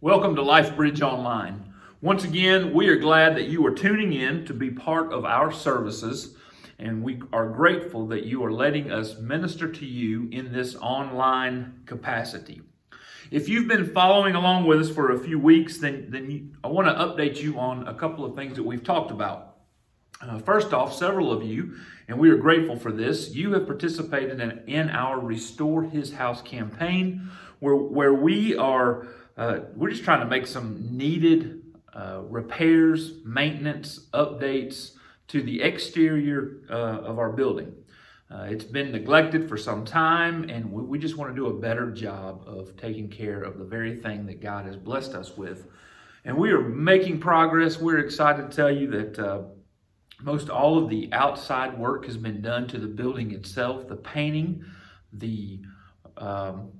Welcome to LifeBridge Online. Once again, we are glad that you are tuning in to be part of our services, and we are grateful that you are letting us minister to you in this online capacity. If you've been following along with us for a few weeks, then, then you, I want to update you on a couple of things that we've talked about. Uh, first off, several of you, and we are grateful for this, you have participated in, in our Restore His House campaign, where, where we are uh, we're just trying to make some needed uh, repairs, maintenance, updates to the exterior uh, of our building. Uh, it's been neglected for some time, and we, we, just want to do a better job of taking care of the very thing that God has blessed us with. And we are making progress. We're excited to tell you that uh, most all of the outside work has been done to the building itself the painting, the um,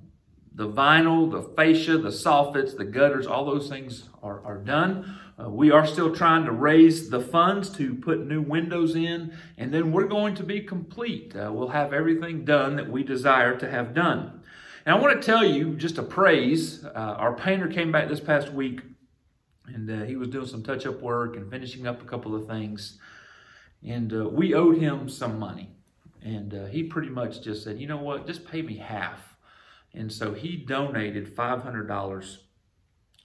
the vinyl, the fascia, the soffits, the gutters, all those things are, are done. Uh, we are still trying to raise the funds to put new windows in, and then we're going to be complete. Uh, we'll have everything done that we desire to have done. And I want to tell you just a praise. Uh, our painter came back this past week, and uh, he was doing some touch up work and finishing up a couple of things. And uh, we owed him some money. And uh, he pretty much just said, you know what, just pay me half and so he donated $500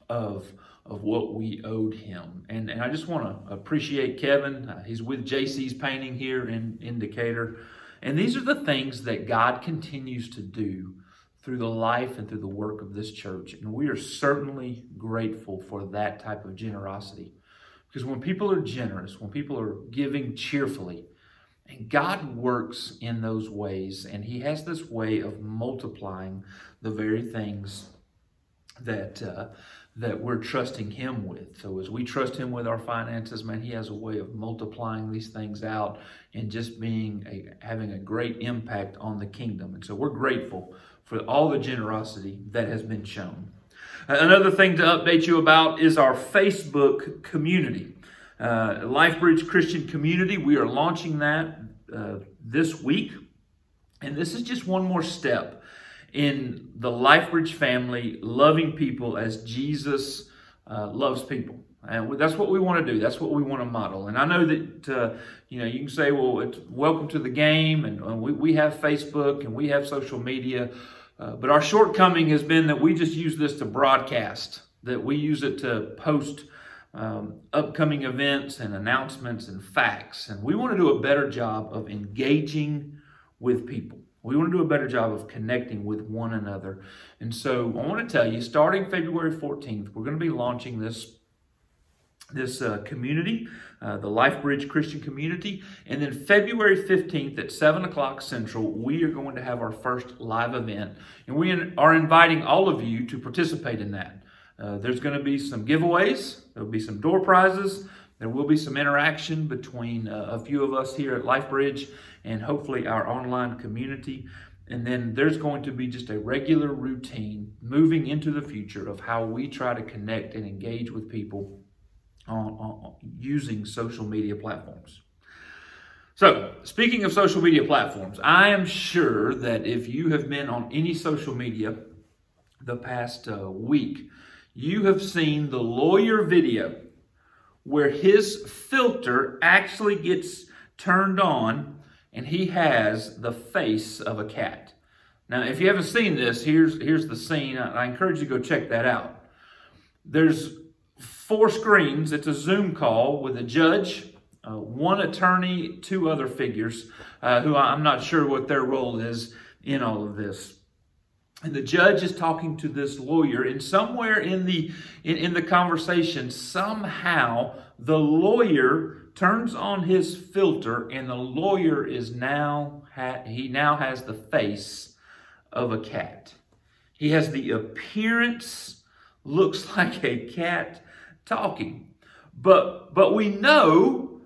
of, of what we owed him. And, and I just want to appreciate Kevin. Uh, he's with JC's Painting here in, in Decatur. And these are the things that God continues to do through the life and through the work of this church. And we are certainly grateful for that type of generosity. Because when people are generous, when people are giving cheerfully, and God works in those ways, and He has this way of multiplying the very things that uh, that we're trusting Him with. So as we trust Him with our finances, man, He has a way of multiplying these things out and just being a, having a great impact on the kingdom. And so we're grateful for all the generosity that has been shown. Another thing to update you about is our Facebook community. Uh, LifeBridge Christian Community, we are launching that uh, this week. And this is just one more step in the LifeBridge family loving people as Jesus uh, loves people. And that's what we want to do. That's what we want to model. And I know that, uh, you know, you can say, well, welcome to the game. And, and we, we have Facebook and we have social media. Uh, but our shortcoming has been that we just use this to broadcast, that we use it to post um, upcoming events and announcements and facts. And we want to do a better job of engaging with people. We want to do a better job of connecting with one another. And so I want to tell you, starting February 14th, we're going to be launching this this uh, community, uh, the LifeBridge Christian Community. And then February 15th at 7 o'clock Central, we are going to have our first live event. And we are inviting all of you to participate in that. Uh, there's going to be some giveaways, there'll be some door prizes, there will be some interaction between uh, a few of us here at LifeBridge and hopefully our online community. And then there's going to be just a regular routine moving into the future of how we try to connect and engage with people on, on, using social media platforms. So, speaking of social media platforms, I am sure that if you have been on any social media the past uh, week, you have seen the lawyer video where his filter actually gets turned on and he has the face of a cat. Now, if you haven't seen this, here's, here's the scene. I, I encourage you to go check that out. There's four screens. It's a Zoom call with a judge, uh, one attorney, two other figures uh, who I'm not sure what their role is in all of this and the judge is talking to this lawyer and somewhere in the in, in the conversation somehow the lawyer turns on his filter and the lawyer is now ha- he now has the face of a cat. He has the appearance looks like a cat talking. But but we know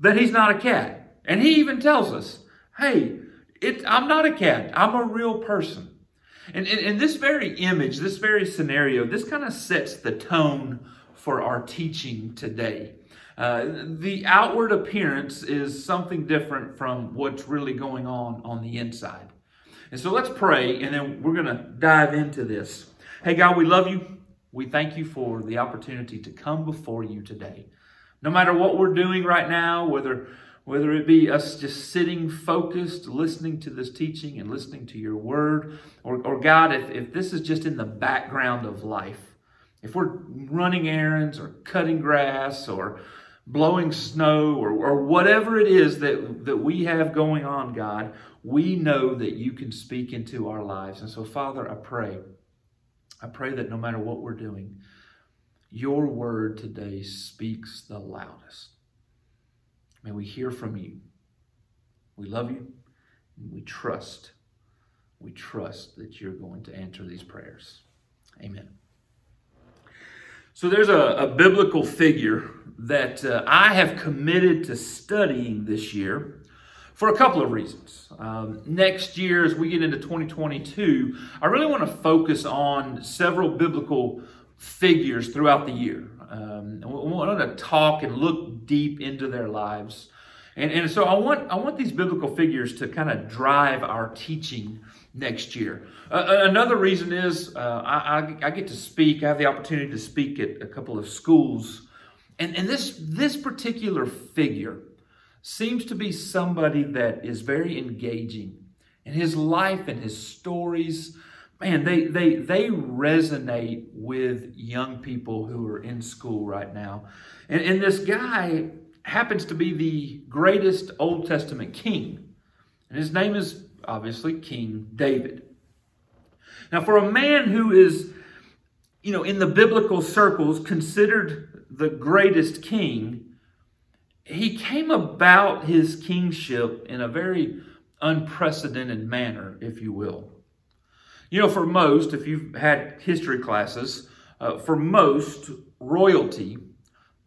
that he's not a cat. And he even tells us hey it, i'm not a cat. I'm a real person and in this very image, this very scenario, this kind of sets the tone for our teaching today. Uh, the outward appearance is something different from what's really going on on the inside. And so let's pray, and then we're going to dive into this. Hey, God, we love you. We thank you for the opportunity to come before you today. No matter what we're doing right now, whether whether it be us just sitting focused, listening to this teaching and listening to your word, or, or God, if, if this is just in the background of life, if we're running errands or cutting grass or blowing snow or, or whatever it is that, that we have going on, God, we know that you can speak into our lives. And so, Father, I pray, I pray that no matter what we're doing, your word today speaks the loudest. May we hear from you. We love you. And we trust. We trust that you're going to answer these prayers. Amen. So there's a, a biblical figure that uh, I have committed to studying this year for a couple of reasons. Um, next year, as we get into 2022, I really want to focus on several biblical figures throughout the year. Um, we want to talk and look deep into their lives. And, and so I want, I want these biblical figures to kind of drive our teaching next year. Uh, another reason is uh, I, I, get to speak, I have the opportunity to speak at a couple of schools. And, and this, this particular figure seems to be somebody that is very engaging. And his life and his stories man, they, they, they resonate with young people who are in school right now. And, and this guy happens to be the greatest Old Testament king. And his name is obviously King David. Now, for a man who is, you know, in the biblical circles considered the greatest king, he came about his kingship in a very unprecedented manner, if you will. You know, for most, if you've had history classes, uh, for most, royalty,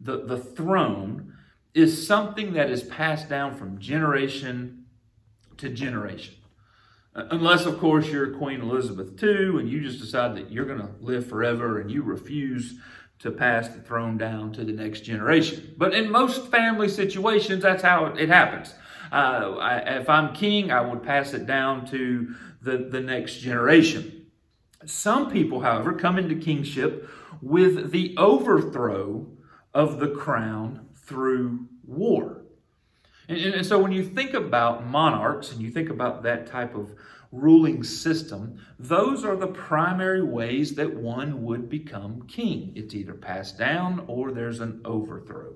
the, the throne, is something that is passed down from generation to generation. Uh, unless, of course, you're Queen Elizabeth II and you just decide that you're going to live forever and you refuse to pass the throne down to the next generation. But in most family situations, that's how it happens. Uh, I, if I'm king, I would pass it down to the, the next generation. Some people, however, come into kingship with the overthrow of the crown through war. And, and, so when you think about monarchs and you think about that type of ruling system, those are the primary ways that one would become king. It's either passed down or there's an overthrow.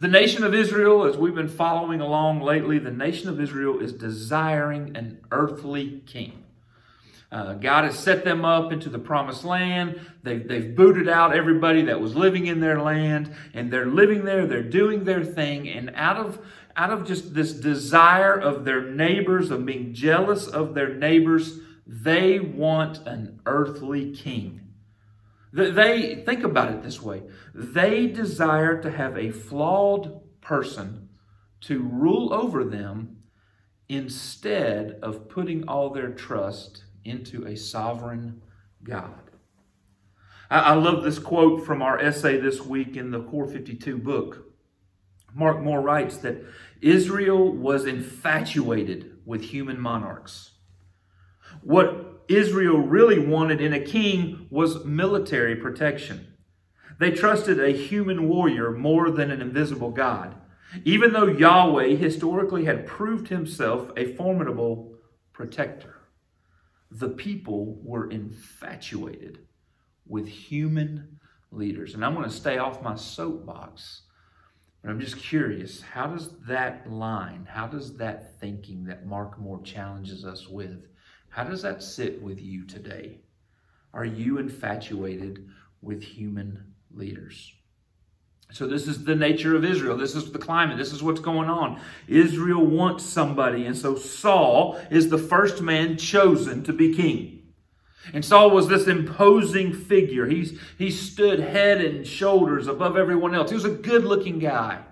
The nation of Israel, as we've been following along lately, the nation of Israel is desiring an earthly king. Uh, God has set them up into the promised land. They've, they've booted out everybody that was living in their land, and they're living there, they're doing their thing, and out of, out of just this desire of their neighbors, of being jealous of their neighbors, they want an earthly king. They think about it this way. They desire to have a flawed person to rule over them instead of putting all their trust into a sovereign God. I, love this quote from our essay this week in the Core 52 book. Mark Moore writes that Israel was infatuated with human monarchs. What Israel really wanted in a king was military protection. They trusted a human warrior more than an invisible God, even though Yahweh historically had proved himself a formidable protector. The people were infatuated with human leaders. And I'm going to stay off my soapbox, but I'm just curious how does that line, how does that thinking that Mark Moore challenges us with, how does that sit with you today? Are you infatuated with human leaders? So, this is the nature of Israel. This is the climate. This is what's going on. Israel wants somebody. And so, Saul is the first man chosen to be king. And Saul was this imposing figure. He's, he stood head and shoulders above everyone else. He was a good looking guy.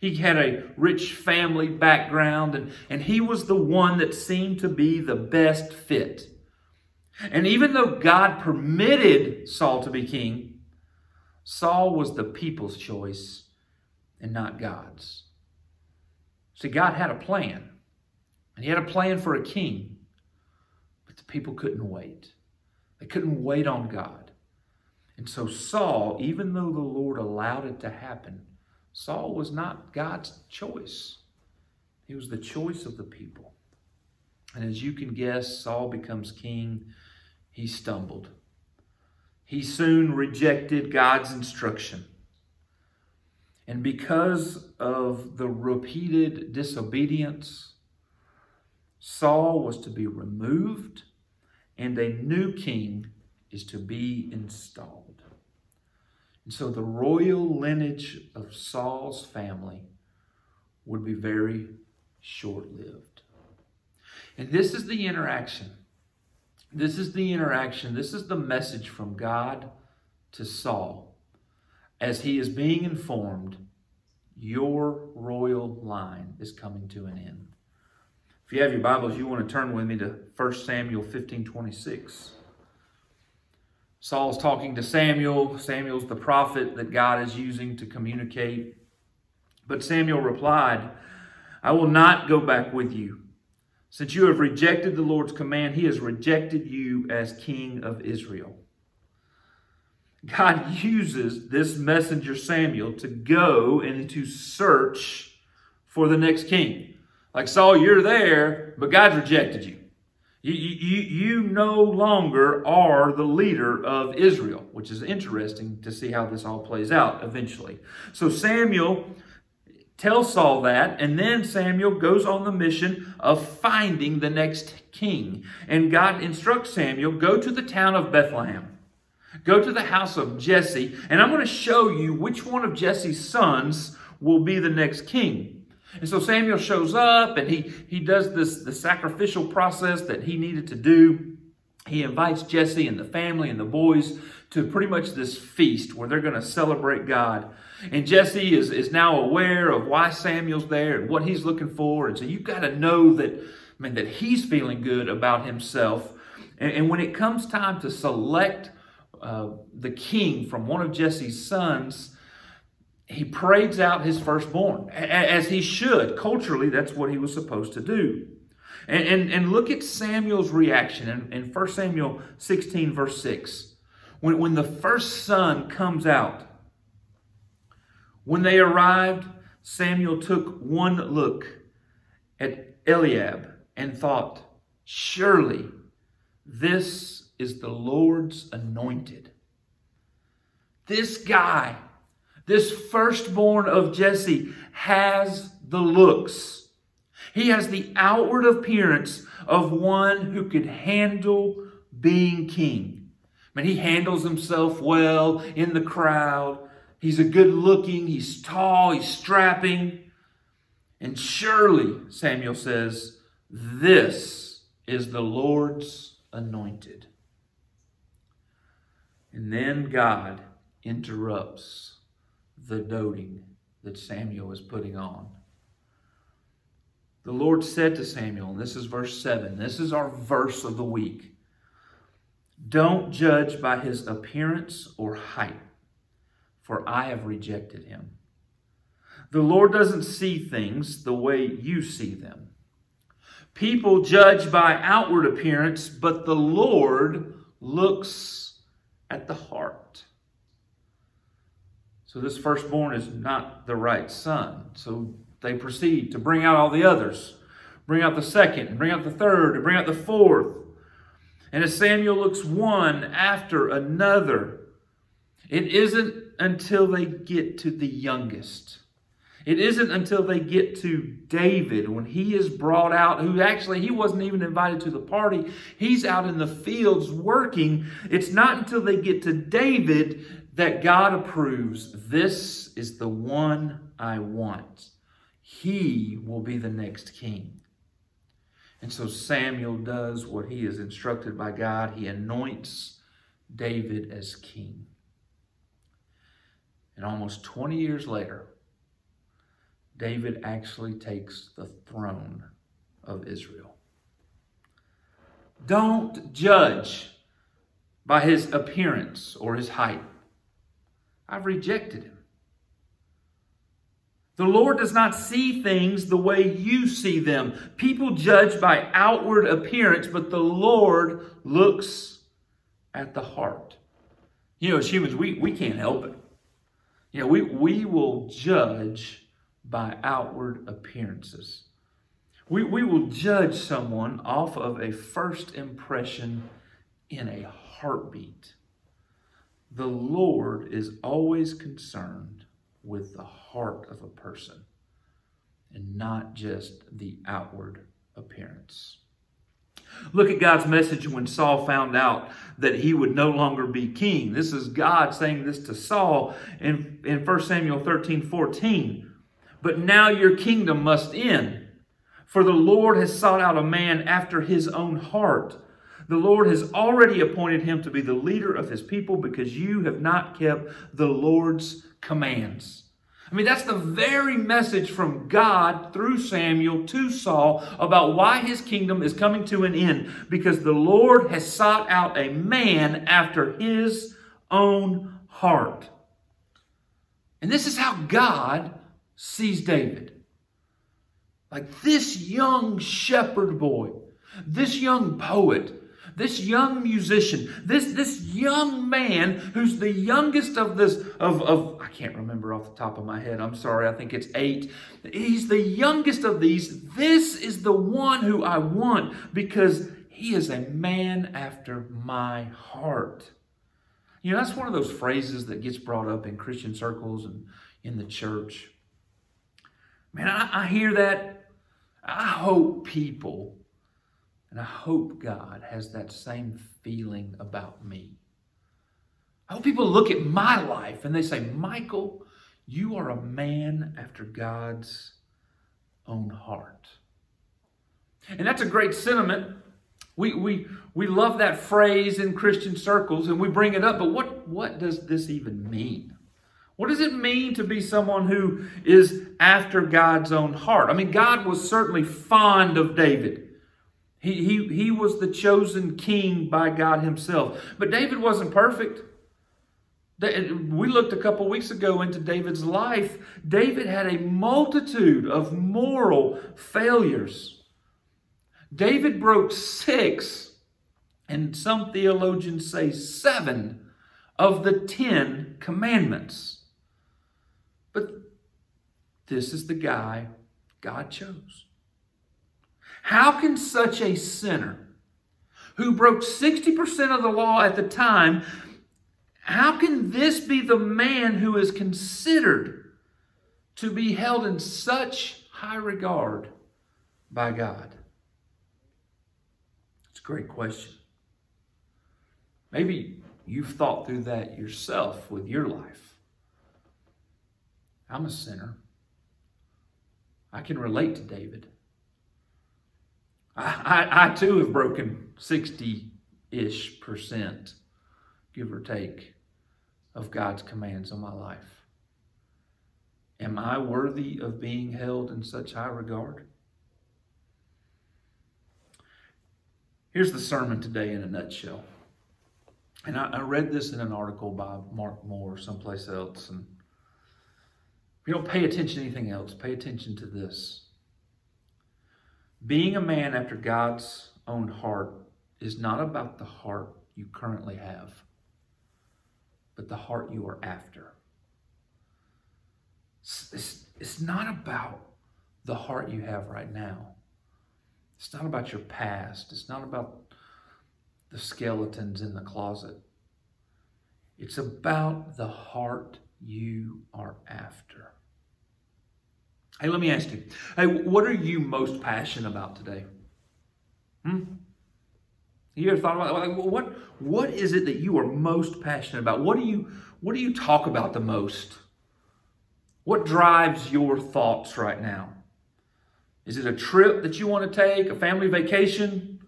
He had a rich family background, and, and he was the one that seemed to be the best fit. And even though God permitted Saul to be king, Saul was the people's choice and not God's. See, God had a plan, and He had a plan for a king, but the people couldn't wait. They couldn't wait on God. And so, Saul, even though the Lord allowed it to happen, Saul was not God's choice. He was the choice of the people. And as you can guess, Saul becomes king. He stumbled. He soon rejected God's instruction. And because of the repeated disobedience, Saul was to be removed and a new king is to be installed. And so the royal lineage of Saul's family would be very short lived. And this is the interaction. This is the interaction. This is the message from God to Saul as he is being informed your royal line is coming to an end. If you have your Bibles, you want to turn with me to 1 Samuel 15 26. Saul's talking to Samuel. Samuel's the prophet that God is using to communicate. But Samuel replied, I will not go back with you. Since you have rejected the Lord's command, he has rejected you as king of Israel. God uses this messenger Samuel to go and to search for the next king. Like Saul, you're there, but God's rejected you. You, you, you no longer are the leader of Israel, which is interesting to see how this all plays out eventually. So Samuel tells Saul that, and then Samuel goes on the mission of finding the next king. And God instructs Samuel go to the town of Bethlehem, go to the house of Jesse, and I'm going to show you which one of Jesse's sons will be the next king. And so Samuel shows up and he, he does this the sacrificial process that he needed to do. He invites Jesse and the family and the boys to pretty much this feast where they're going to celebrate God. And Jesse is, is now aware of why Samuel's there and what he's looking for. And so you've got to know that, I mean, that he's feeling good about himself. And, and when it comes time to select uh, the king from one of Jesse's sons, he parades out his firstborn, as he should. Culturally, that's what he was supposed to do. And, and, and look at Samuel's reaction in, in 1 Samuel 16, verse 6. When, when the first son comes out, when they arrived, Samuel took one look at Eliab and thought, Surely this is the Lord's anointed. This guy this firstborn of Jesse has the looks. He has the outward appearance of one who could handle being king. I mean, he handles himself well in the crowd. He's a good looking, he's tall, he's strapping. And surely, Samuel says, this is the Lord's anointed. And then God interrupts the doting that Samuel is putting on. The Lord said to Samuel, and this is verse 7, this is our verse of the week Don't judge by his appearance or height, for I have rejected him. The Lord doesn't see things the way you see them. People judge by outward appearance, but the Lord looks at the heart. So this firstborn is not the right son. So they proceed to bring out all the others, bring out the second, and bring out the third, and bring out the fourth. And as Samuel looks one after another, it isn't until they get to the youngest. It isn't until they get to David when he is brought out, who actually he wasn't even invited to the party. He's out in the fields working. It's not until they get to David that God approves. This is the one I want. He will be the next king. And so Samuel does what he is instructed by God. He anoints David as king. And almost 20 years later, David actually takes the throne of Israel. Don't judge by his appearance or his height. I've rejected him. The Lord does not see things the way you see them. People judge by outward appearance, but the Lord looks at the heart. You know, as humans, we, we can't help it. You know, we, we will judge by outward appearances. We, we will judge someone off of a first impression in a heartbeat. The Lord is always concerned with the heart of a person and not just the outward appearance. Look at God's message when Saul found out that he would no longer be king. This is God saying this to Saul in, in 1 Samuel 13 14. But now your kingdom must end, for the Lord has sought out a man after his own heart. The Lord has already appointed him to be the leader of his people because you have not kept the Lord's commands. I mean, that's the very message from God through Samuel to Saul about why his kingdom is coming to an end. Because the Lord has sought out a man after his own heart. And this is how God sees David. Like this young shepherd boy, this young poet, this young musician, this, this young man who's the youngest of this, of, of, I can't remember off the top of my head. I'm sorry. I think it's eight. He's the youngest of these. This is the one who I want because he is a man after my heart. You know, that's one of those phrases that gets brought up in Christian circles and in the church. Man, I, I hear that. I hope people and I hope God has that same feeling about me. I hope people look at my life and they say, Michael, you are a man after God's own heart. And that's a great sentiment. We, we, we love that phrase in Christian circles and we bring it up, but what, what does this even mean? What does it mean to be someone who is after God's own heart? I mean, God was certainly fond of David. He, he, he was the chosen king by God himself. But David wasn't perfect. We looked a couple weeks ago into David's life. David had a multitude of moral failures. David broke six, and some theologians say seven, of the Ten Commandments. But this is the guy God chose. How can such a sinner who broke 60% of the law at the time, how can this be the man who is considered to be held in such high regard by God? It's a great question. Maybe you've thought through that yourself with your life. I'm a sinner. I can relate to David. I, I, too have broken 60 ish percent, give or take, of God's commands on my life. Am I worthy of being held in such high regard? Here's the sermon today in a nutshell. And I, I read this in an article by Mark Moore someplace else. And if you don't pay attention to anything else, pay attention to this. Being a man after God's own heart is not about the heart you currently have, but the heart you are after. It's, it's not about the heart you have right now. It's not about your past. It's not about the skeletons in the closet. It's about the heart you are after. Hey, let me ask you. Hey, what are you most passionate about today? Hmm? You ever thought about like, what? What is it that you are most passionate about? What do you What do you talk about the most? What drives your thoughts right now? Is it a trip that you want to take, a family vacation?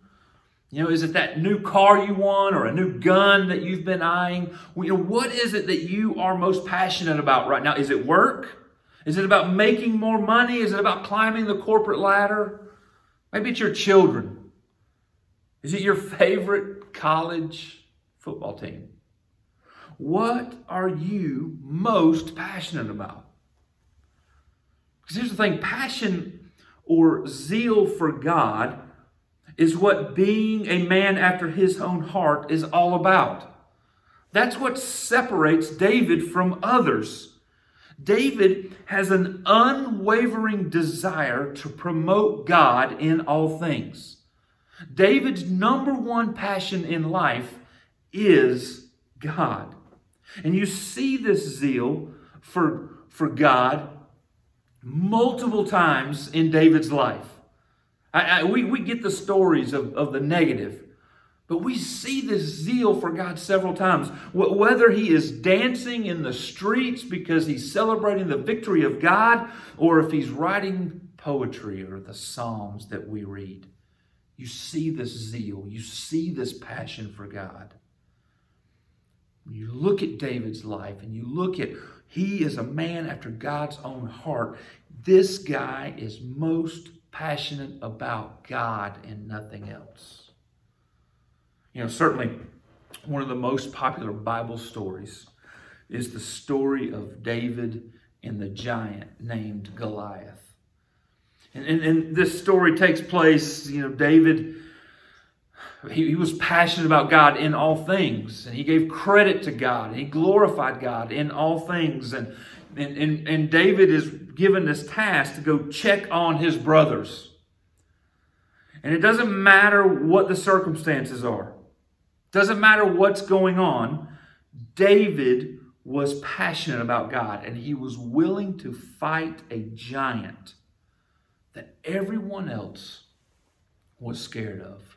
You know, is it that new car you want or a new gun that you've been eyeing? You know, what is it that you are most passionate about right now? Is it work? Is it about making more money? Is it about climbing the corporate ladder? Maybe it's your children. Is it your favorite college football team? What are you most passionate about? Because here's the thing passion or zeal for God is what being a man after his own heart is all about. That's what separates David from others. David has an unwavering desire to promote God in all things. David's number one passion in life is God. And you see this zeal for, for God multiple times in David's life. I, I, we, we get the stories of, of the negative, but we see this zeal for God several times. Whether he is dancing in the streets because he's celebrating the victory of God, or if he's writing poetry or the Psalms that we read, you see this zeal, you see this passion for God. You look at David's life and you look at he is a man after God's own heart. This guy is most passionate about God and nothing else. You know, certainly one of the most popular Bible stories is the story of David and the giant named Goliath. And, and, and this story takes place, you know, David he, he was passionate about God in all things, and he gave credit to God, and he glorified God in all things. And, and, and, and David is given this task to go check on his brothers. And it doesn't matter what the circumstances are, doesn't matter what's going on. David was passionate about God and he was willing to fight a giant that everyone else was scared of.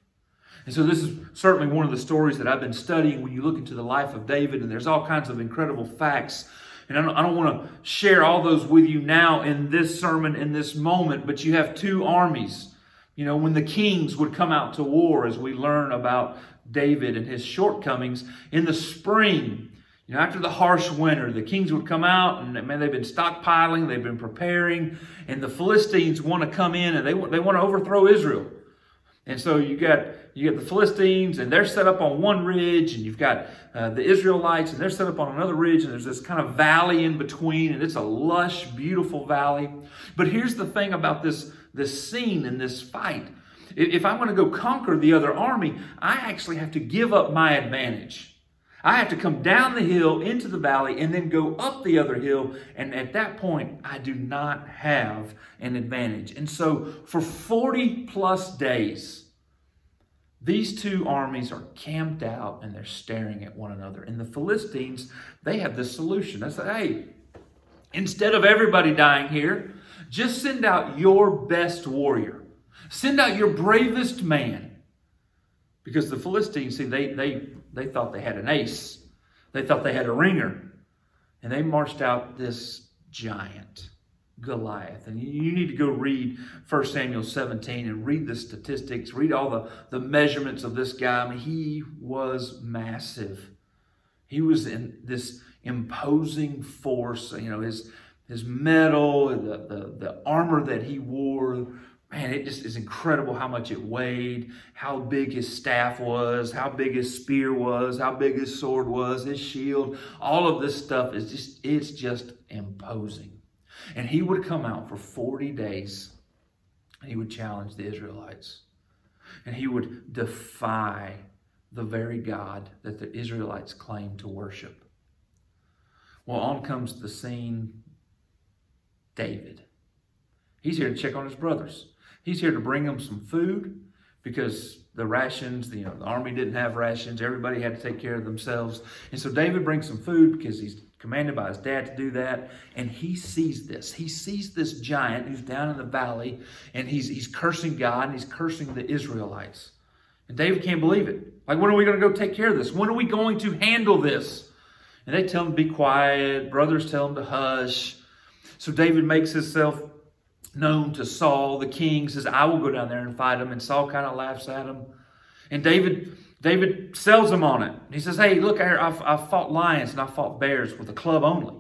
And so this is certainly one of the stories that I've been studying when you look into the life of David, and there's all kinds of incredible facts. And I don't, don't want to share all those with you now in this sermon, in this moment, but you have two armies. You know, when the kings would come out to war, as we learn about David and his shortcomings, in the spring, you know, after the harsh winter, the kings would come out and man, they've been stockpiling, they've been preparing, and the Philistines want to come in and they they want to overthrow Israel. And so you got you got the Philistines, and they're set up on one ridge, and you've got uh, the Israelites, and they're set up on another ridge, and there's this kind of valley in between, and it's a lush, beautiful valley. But here's the thing about this this scene and this fight: if I'm going to go conquer the other army, I actually have to give up my advantage. I have to come down the hill into the valley and then go up the other hill. And at that point, I do not have an advantage. And so for 40 plus days, these two armies are camped out and they're staring at one another. And the Philistines, they have this solution. They say, hey, instead of everybody dying here, just send out your best warrior. Send out your bravest man. Because the Philistines, see, they, they they thought they had an ace. They thought they had a ringer. And they marched out this giant, Goliath. And you need to go read 1 Samuel 17 and read the statistics, read all the, the measurements of this guy. I mean, he was massive. He was in this imposing force. You know, his his metal, the, the, the armor that he wore, man, it just is incredible how much it weighed, how big his staff was, how big his spear was, how big his sword was, his shield. All of this stuff is just, it's just imposing. And he would come out for 40 days and he would challenge the Israelites. And he would defy the very God that the Israelites claimed to worship. Well, on comes the scene David. He's here to check on his brothers. He's here to bring them some food because the rations, you know, the army didn't have rations. Everybody had to take care of themselves. And so David brings some food because he's commanded by his dad to do that. And he sees this. He sees this giant who's down in the valley and he's, he's cursing God and he's cursing the Israelites. And David can't believe it. Like, when are we going to go take care of this? When are we going to handle this? And they tell him to be quiet. Brothers tell him to hush. So David makes himself known to Saul, the king, says, I will go down there and fight him. And Saul kind of laughs at him. And David David sells him on it. He says, Hey, look, I've, I've fought lions and I fought bears with a club only.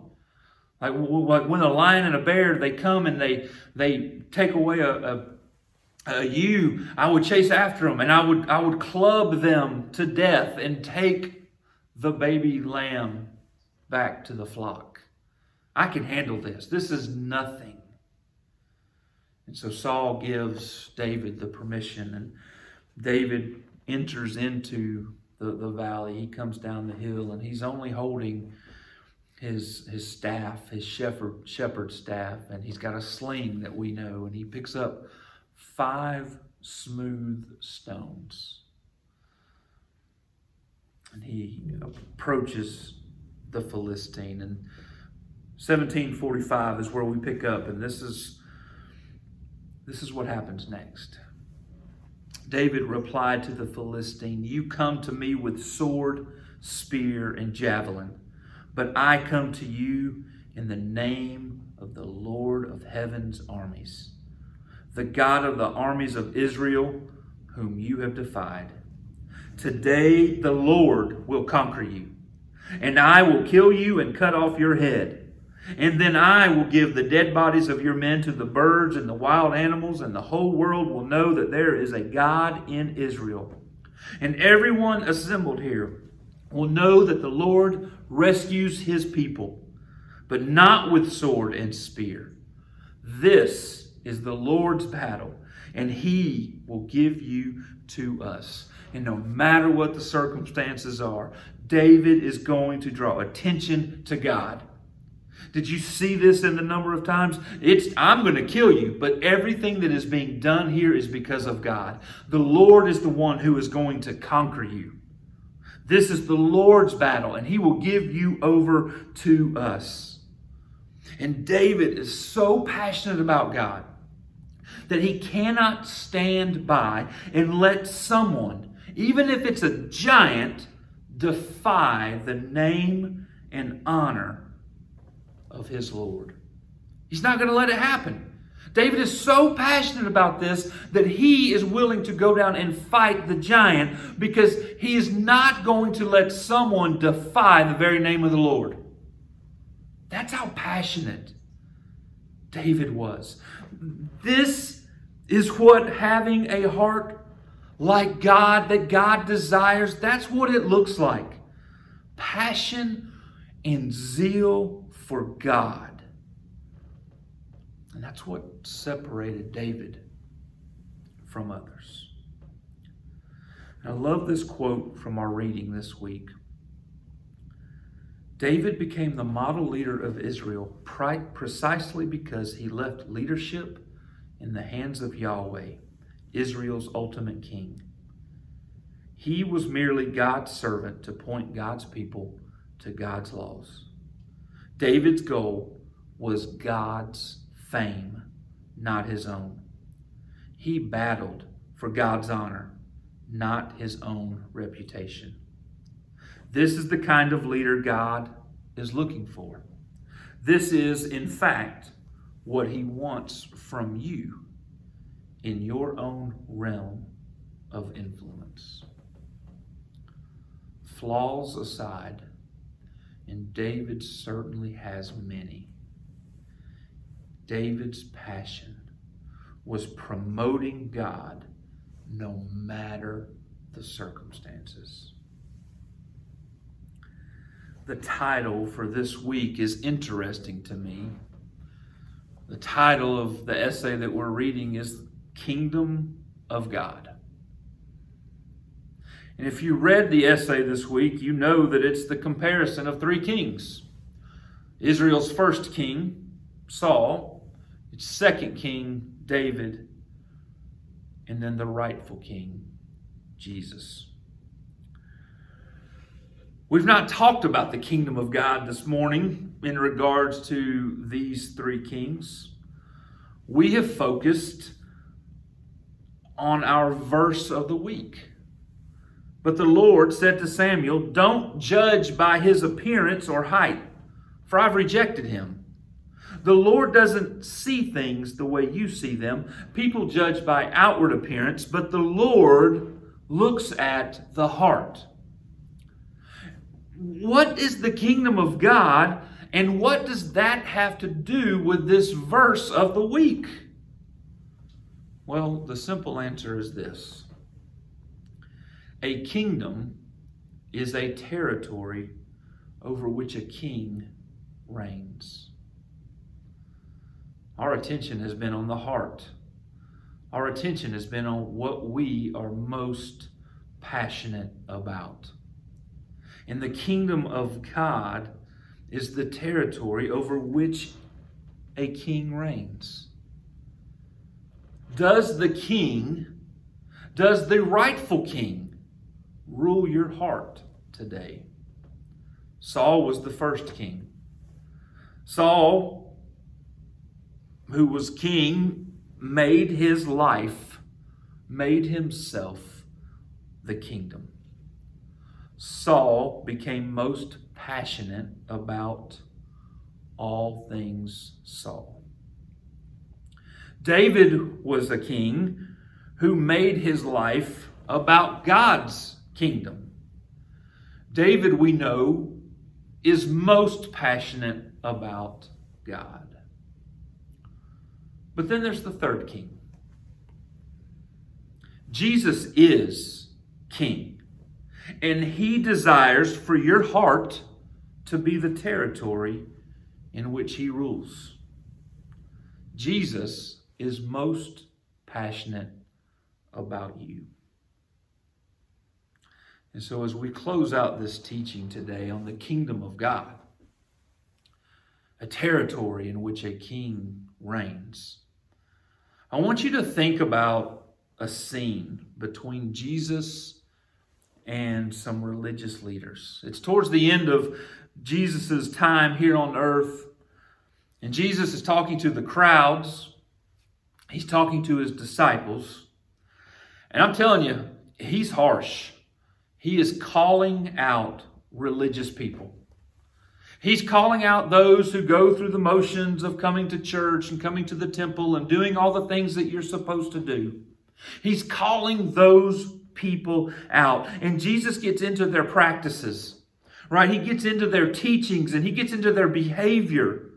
Like, when a lion and a bear, they come and they, they take away a, a, a ewe, I would chase after them and I would, I would club them to death and take the baby lamb back to the flock. I can handle this. This is nothing. And so Saul gives David the permission, and David enters into the, the valley. He comes down the hill and he's only holding his his staff, his shepherd shepherd staff, and he's got a sling that we know, and he picks up five smooth stones. And he approaches the Philistine. And 1745 is where we pick up, and this is this is what happens next. David replied to the Philistine, You come to me with sword, spear, and javelin, but I come to you in the name of the Lord of heaven's armies, the God of the armies of Israel, whom you have defied. Today the Lord will conquer you, and I will kill you and cut off your head. And then I will give the dead bodies of your men to the birds and the wild animals, and the whole world will know that there is a God in Israel. And everyone assembled here will know that the Lord rescues his people, but not with sword and spear. This is the Lord's battle, and he will give you to us. And no matter what the circumstances are, David is going to draw attention to God. Did you see this in the number of times? It's I'm going to kill you, but everything that is being done here is because of God. The Lord is the one who is going to conquer you. This is the Lord's battle, and He will give you over to us. And David is so passionate about God that he cannot stand by and let someone, even if it's a giant, defy the name and honor of his Lord. He's not going to let it happen. David is so passionate about this that he is willing to go down and fight the giant because he is not going to let someone defy the very name of the Lord. That's how passionate David was. This is what having a heart like God, that God desires, that's what it looks like. Passion and zeal for God. And that's what separated David from others. And I love this quote from our reading this week. David became the model leader of Israel precisely because he left leadership in the hands of Yahweh, Israel's ultimate king. He was merely God's servant to point God's people to God's laws. David's goal was God's fame, not his own. He battled for God's honor, not his own reputation. This is the kind of leader God is looking for. This is, in fact, what he wants from you in your own realm of influence. Flaws aside, and David certainly has many. David's passion was promoting God no matter the circumstances. The title for this week is interesting to me. The title of the essay that we're reading is Kingdom of God. And if you read the essay this week, you know that it's the comparison of three kings Israel's first king, Saul, its second king, David, and then the rightful king, Jesus. We've not talked about the kingdom of God this morning in regards to these three kings. We have focused on our verse of the week. But the Lord said to Samuel, Don't judge by his appearance or height, for I've rejected him. The Lord doesn't see things the way you see them. People judge by outward appearance, but the Lord looks at the heart. What is the kingdom of God, and what does that have to do with this verse of the week? Well, the simple answer is this a kingdom is a territory over which a king reigns. Our attention has been on the heart. Our attention has been on what we are most passionate about. And the kingdom of God is the territory over which a king reigns. Does the king, does the rightful king rule your heart today? Saul was the first king. Saul, who was king, made his life, made himself the kingdom. Saul became most passionate about all things Saul. David was a king who made his life about God's kingdom. David, we know, is most passionate about God. But then there's the third king. Jesus is king, and he desires for your heart to be the territory in which he rules. Jesus is most passionate about you. And so, as we close out this teaching today on the kingdom of God, a territory in which a king reigns, I want you to think about a scene between Jesus and some religious leaders. It's towards the end of Jesus' time here on earth, and Jesus is talking to the crowds, he's talking to his disciples. And I'm telling you, he's harsh. He is calling out religious people. He's calling out those who go through the motions of coming to church and coming to the temple and doing all the things that you're supposed to do. He's calling those people out. And Jesus gets into their practices, right? He gets into their teachings and he gets into their behavior.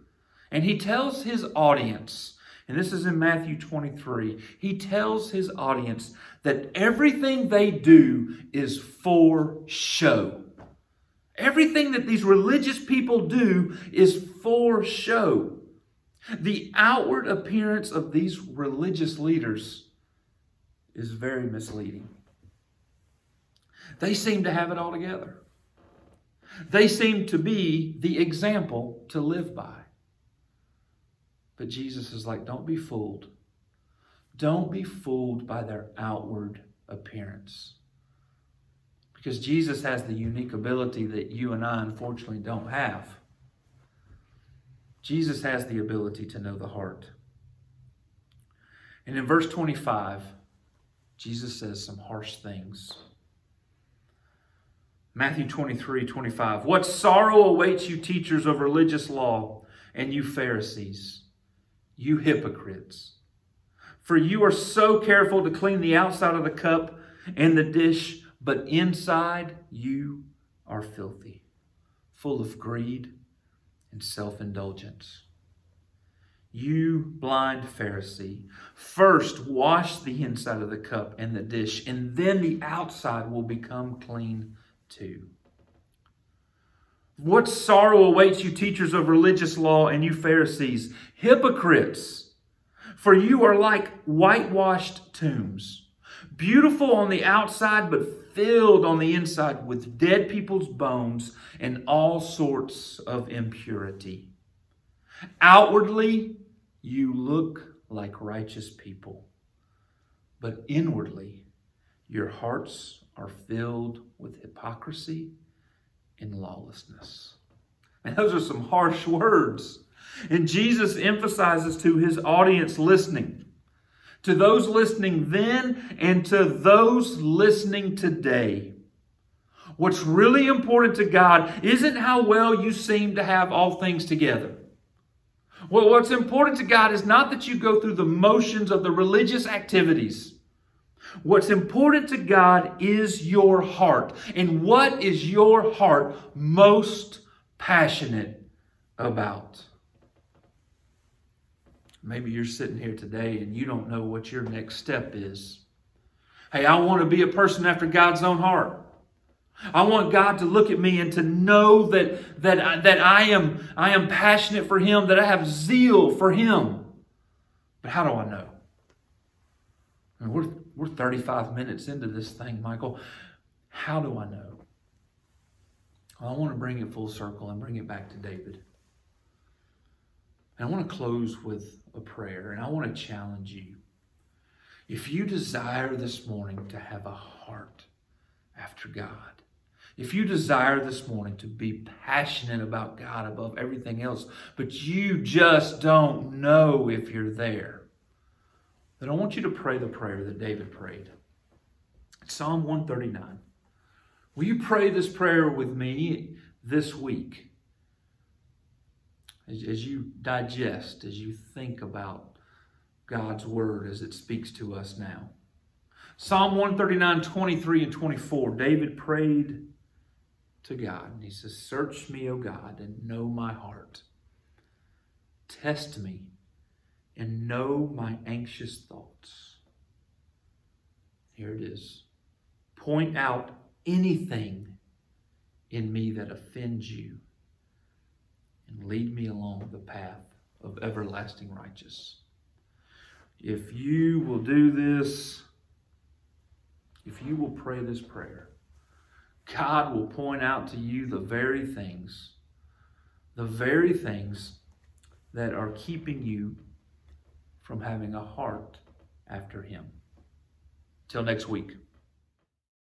And he tells his audience, and this is in Matthew 23, he tells his audience that everything they do is for show. Everything that these religious people do is for show. The outward appearance of these religious leaders is very misleading. They seem to have it all together. They seem to be the example to live by. But Jesus is like, don't be fooled. Don't be fooled by their outward appearance. Because Jesus has the unique ability that you and I unfortunately don't have. Jesus has the ability to know the heart. And in verse 25, Jesus says some harsh things. Matthew 23 25. What sorrow awaits you, teachers of religious law, and you Pharisees, you hypocrites! For you are so careful to clean the outside of the cup and the dish, but inside you are filthy, full of greed and self indulgence. You blind Pharisee, first wash the inside of the cup and the dish, and then the outside will become clean too. What sorrow awaits you, teachers of religious law, and you Pharisees, hypocrites! For you are like whitewashed tombs, beautiful on the outside, but filled on the inside with dead people's bones and all sorts of impurity. Outwardly, you look like righteous people, but inwardly, your hearts are filled with hypocrisy and lawlessness. And those are some harsh words. And Jesus emphasizes to his audience listening, to those listening then and to those listening today. What's really important to God isn't how well you seem to have all things together. Well, what's important to God is not that you go through the motions of the religious activities. What's important to God is your heart. And what is your heart most passionate about? Maybe you're sitting here today and you don't know what your next step is. Hey, I want to be a person after God's own heart. I want God to look at me and to know that, that, I, that I, am, I am passionate for Him, that I have zeal for Him. But how do I know? I mean, we're, we're 35 minutes into this thing, Michael. How do I know? Well, I want to bring it full circle and bring it back to David. And I want to close with a prayer, and I want to challenge you. If you desire this morning to have a heart after God, if you desire this morning to be passionate about God above everything else, but you just don't know if you're there, then I want you to pray the prayer that David prayed. Psalm 139. Will you pray this prayer with me this week? As, as you digest, as you think about God's word as it speaks to us now. Psalm 139, 23 and 24, David prayed to God. And he says, Search me, O God, and know my heart. Test me and know my anxious thoughts. Here it is. Point out anything in me that offends you and lead me along the path of everlasting righteousness. If you will do this, if you will pray this prayer, God will point out to you the very things, the very things that are keeping you from having a heart after Him. Till next week.